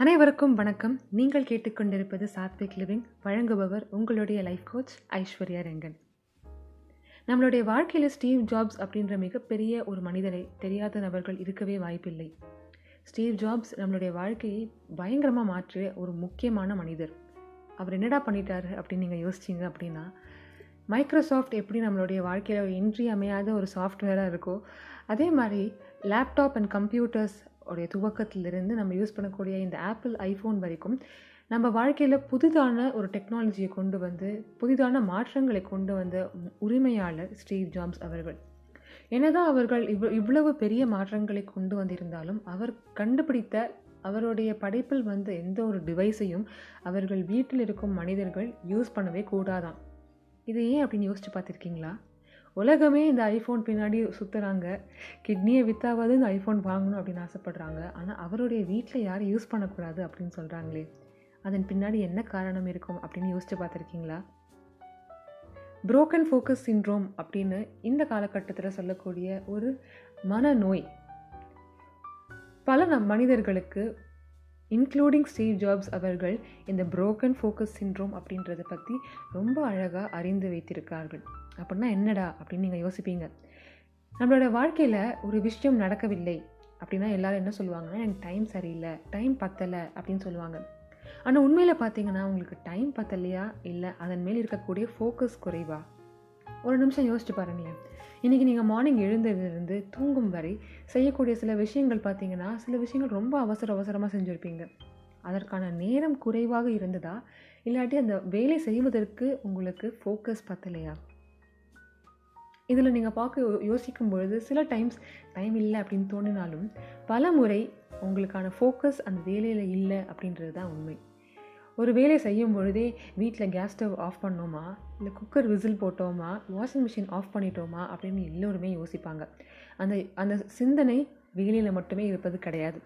அனைவருக்கும் வணக்கம். நீங்கள் கேட்டுக்கொண்டிருப்பது சாத்விக் லிவிங். வழங்குபவர் உங்களுடைய லைஃப் கோச் ஐஸ்வர்யா ரெங்கன். நம்மளுடைய வாழ்க்கையில் ஸ்டீவ் ஜாப்ஸ் அப்படின்ற மிகப்பெரிய ஒரு மனிதரை தெரியாத நபர்கள் இருக்கவே வாய்ப்பில்லை. ஸ்டீவ் ஜாப்ஸ் நம்மளுடைய வாழ்க்கையை பயங்கரமாக மாற்றிய ஒரு முக்கியமான மனிதர். அவர் என்னடா பண்ணிட்டாரு அப்படின்னு நீங்கள் யோசிச்சிங்க அப்படின்னா மைக்ரோசாஃப்ட் எப்படி நம்மளுடைய வாழ்க்கையில் ஒரு இன்றியமையாத ஒரு சாஃப்ட்வேராக இருக்கோ அதே மாதிரி லேப்டாப் அண்ட் கம்ப்யூட்டர்ஸ் உடைய துவக்கத்திலிருந்து நம்ம யூஸ் பண்ணக்கூடிய இந்த ஆப்பிள் ஐஃபோன் வரைக்கும் நம்ம வாழ்க்கையில் புதிதான ஒரு டெக்னாலஜியை கொண்டு வந்து புதிதான மாற்றங்களை கொண்டு வந்த உரிமையாளர் ஸ்டீவ் ஜாப்ஸ் அவர்கள். என்னதான் அவர்கள் இவ் இவ்வளவு பெரிய மாற்றங்களை கொண்டு வந்திருந்தாலும் அவர் கண்டுபிடித்த அவருடைய படைப்பில் வந்த எந்த ஒரு டிவைஸையும் அவர்கள் வீட்டில் இருக்கும் மனிதர்கள் யூஸ் பண்ணவே கூடாதான் இது ஏன் அப்படின்னு யோசிச்சு பார்த்துருக்கீங்களா? உலகமே இந்த ஐஃபோன் பின்னாடி சுற்றுறாங்க கிட்னியை வித்தாவது இந்த ஐஃபோன் வாங்கணும் அப்படின்னு ஆசைப்பட்றாங்க. ஆனால் அவருடைய வீட்டில் யாரும் யூஸ் பண்ணக்கூடாது அப்படின்னு சொல்கிறாங்களே அதன் பின்னாடி என்ன காரணம் இருக்கும் அப்படின்னு யோசிச்சு பார்த்துருக்கீங்களா? புரோக்கன் ஃபோக்கஸ் சின்ட்ரோம் அப்படின்னு இந்த காலகட்டத்தில் சொல்லக்கூடிய ஒரு மனநோய். பல நம் மனிதர்களுக்கு இன்க்ளூடிங் ஸ்டீவ் ஜாப்ஸ் அவர்கள் இந்த புரோக்கன் ஃபோக்கஸ் சின்ரோம் அப்படின்றத பற்றி ரொம்ப அழகாக அறிந்து வைத்திருக்கார்கள் அப்படின்னா என்னடா அப்படின்னு நீங்கள் யோசிப்பீங்க. நம்மளோட வாழ்க்கையில் ஒரு விஷயம் நடக்கவில்லை அப்படின்னா எல்லோரும் என்ன சொல்லுவாங்கன்னா எனக்கு டைம் சரியில்லை டைம் பத்தலை அப்படின்னு சொல்லுவாங்க. ஆனால் உண்மையில் பார்த்தீங்கன்னா உங்களுக்கு டைம் பத்தலையா? இல்லை அதன் மேல் இருக்கக்கூடிய ஃபோக்கஸ் குறைவா? ஒரு நிமிஷம் யோசிச்சு பாருங்களேன். இன்றைக்கி நீங்கள் மார்னிங் எழுந்ததுலேருந்து தூங்கும் வரை செய்யக்கூடிய சில விஷயங்கள் பார்த்தீங்கன்னா சில விஷயங்கள் ரொம்ப அவசர அவசரமாக செஞ்சுருப்பீங்க. அதற்கான நேரம் குறைவாக இருந்ததா? இல்லாட்டி அந்த வேலை செய்வதற்கு உங்களுக்கு ஃபோக்கஸ் பத்தலையா? இதில் நீங்கள் பார்க்க யோசிக்கும் பொழுது சில டைம்ஸ் டைம் இல்லை அப்படின்னு தோணினாலும் பல முறை உங்களுக்கான ஃபோக்கஸ் அந்த வேலையில் இல்லை அப்படின்றது தான் உண்மை. ஒரு வேலை செய்யும் பொழுதே வீட்டில் கேஸ் ஸ்டவ் ஆஃப் பண்ணோமா? இல்லை குக்கர் விசில் போட்டோமா? வாஷிங் மிஷின் ஆஃப் பண்ணிட்டோமா? அப்படின்னு எல்லோருமே யோசிப்பாங்க. அந்த அந்த சிந்தனை வேலையில் மட்டுமே இருப்பது கிடையாது.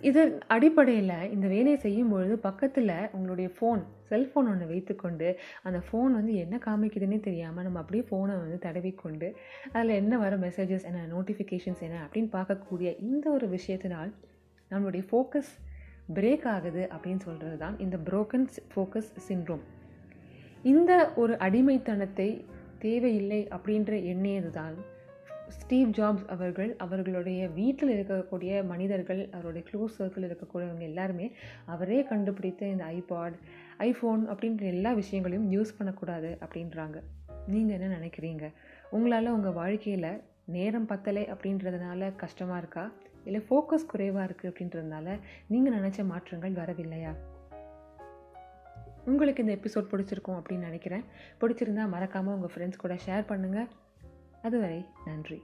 இதன் அடிப்படையில் இந்த வேலையை செய்யும் பொழுது பக்கத்தில் உங்களுடைய ஃபோன் செல்ஃபோன் ஒன்று வைத்துக்கொண்டு அந்த ஃபோன் வந்து என்ன காமிக்குதுன்னே தெரியாமல் நம்ம அப்படியே ஃபோனை வந்து தடவிக்கொண்டு அதில் என்ன வர மெசேஜஸ் என்ன நோட்டிஃபிகேஷன்ஸ் என்ன அப்படின்னு பார்க்கக்கூடிய இந்த ஒரு விஷயத்தினால் நம்மளுடைய ஃபோக்கஸ் பிரேக் ஆகுது அப்படின்னு சொல்கிறது தான் இந்த புரோக்கன் ஃபோக்கஸ் சின்ரோம் இந்த ஒரு அடிமைத்தனத்தை தேவையில்லை அப்படின்ற எண்ணியது தான் ஸ்டீவ் ஜாப்ஸ் அவர்கள் அவர்களுடைய வீட்டில் இருக்கக்கூடிய மனிதர்கள் அவருடைய க்ளோஸ் சர்க்கிள் இருக்கக்கூடியவங்க எல்லாருமே அவரே கண்டுபிடித்த இந்த ஐபாட் ஐஃபோன் அப்படின்ற எல்லா விஷயங்களையும் யூஸ் பண்ணக்கூடாது அப்படின்றாங்க. நீங்கள் என்ன நினைக்கிறீங்க? உங்களால் உங்கள் வாழ்க்கையில் நேரம் பத்தலை அப்படின்றதுனால கஷ்டமாக இருக்கா? இல்லை ஃபோக்கஸ் குறைவாக இருக்குது அப்படின்றதுனால நீங்கள் நினச்ச மாற்றங்கள் வரவில்லையா? உங்களுக்கு இந்த எபிசோட் பிடிச்சிருக்கும் அப்படின்னு நினைக்கிறேன். பிடிச்சிருந்தா மறக்காமல் உங்கள் ஃப்ரெண்ட்ஸ் கூட ஷேர் பண்ணுங்கள் அதுவரை நன்றி.